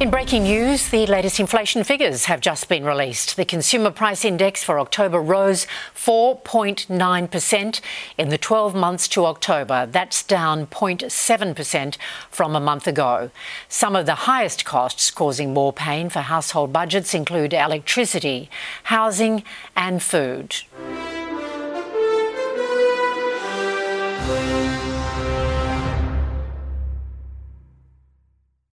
In breaking news, the latest inflation figures have just been released. The consumer price index for October rose 4.9% in the 12 months to October. That's down 0.7% from a month ago. Some of the highest costs causing more pain for household budgets include electricity, housing, and food.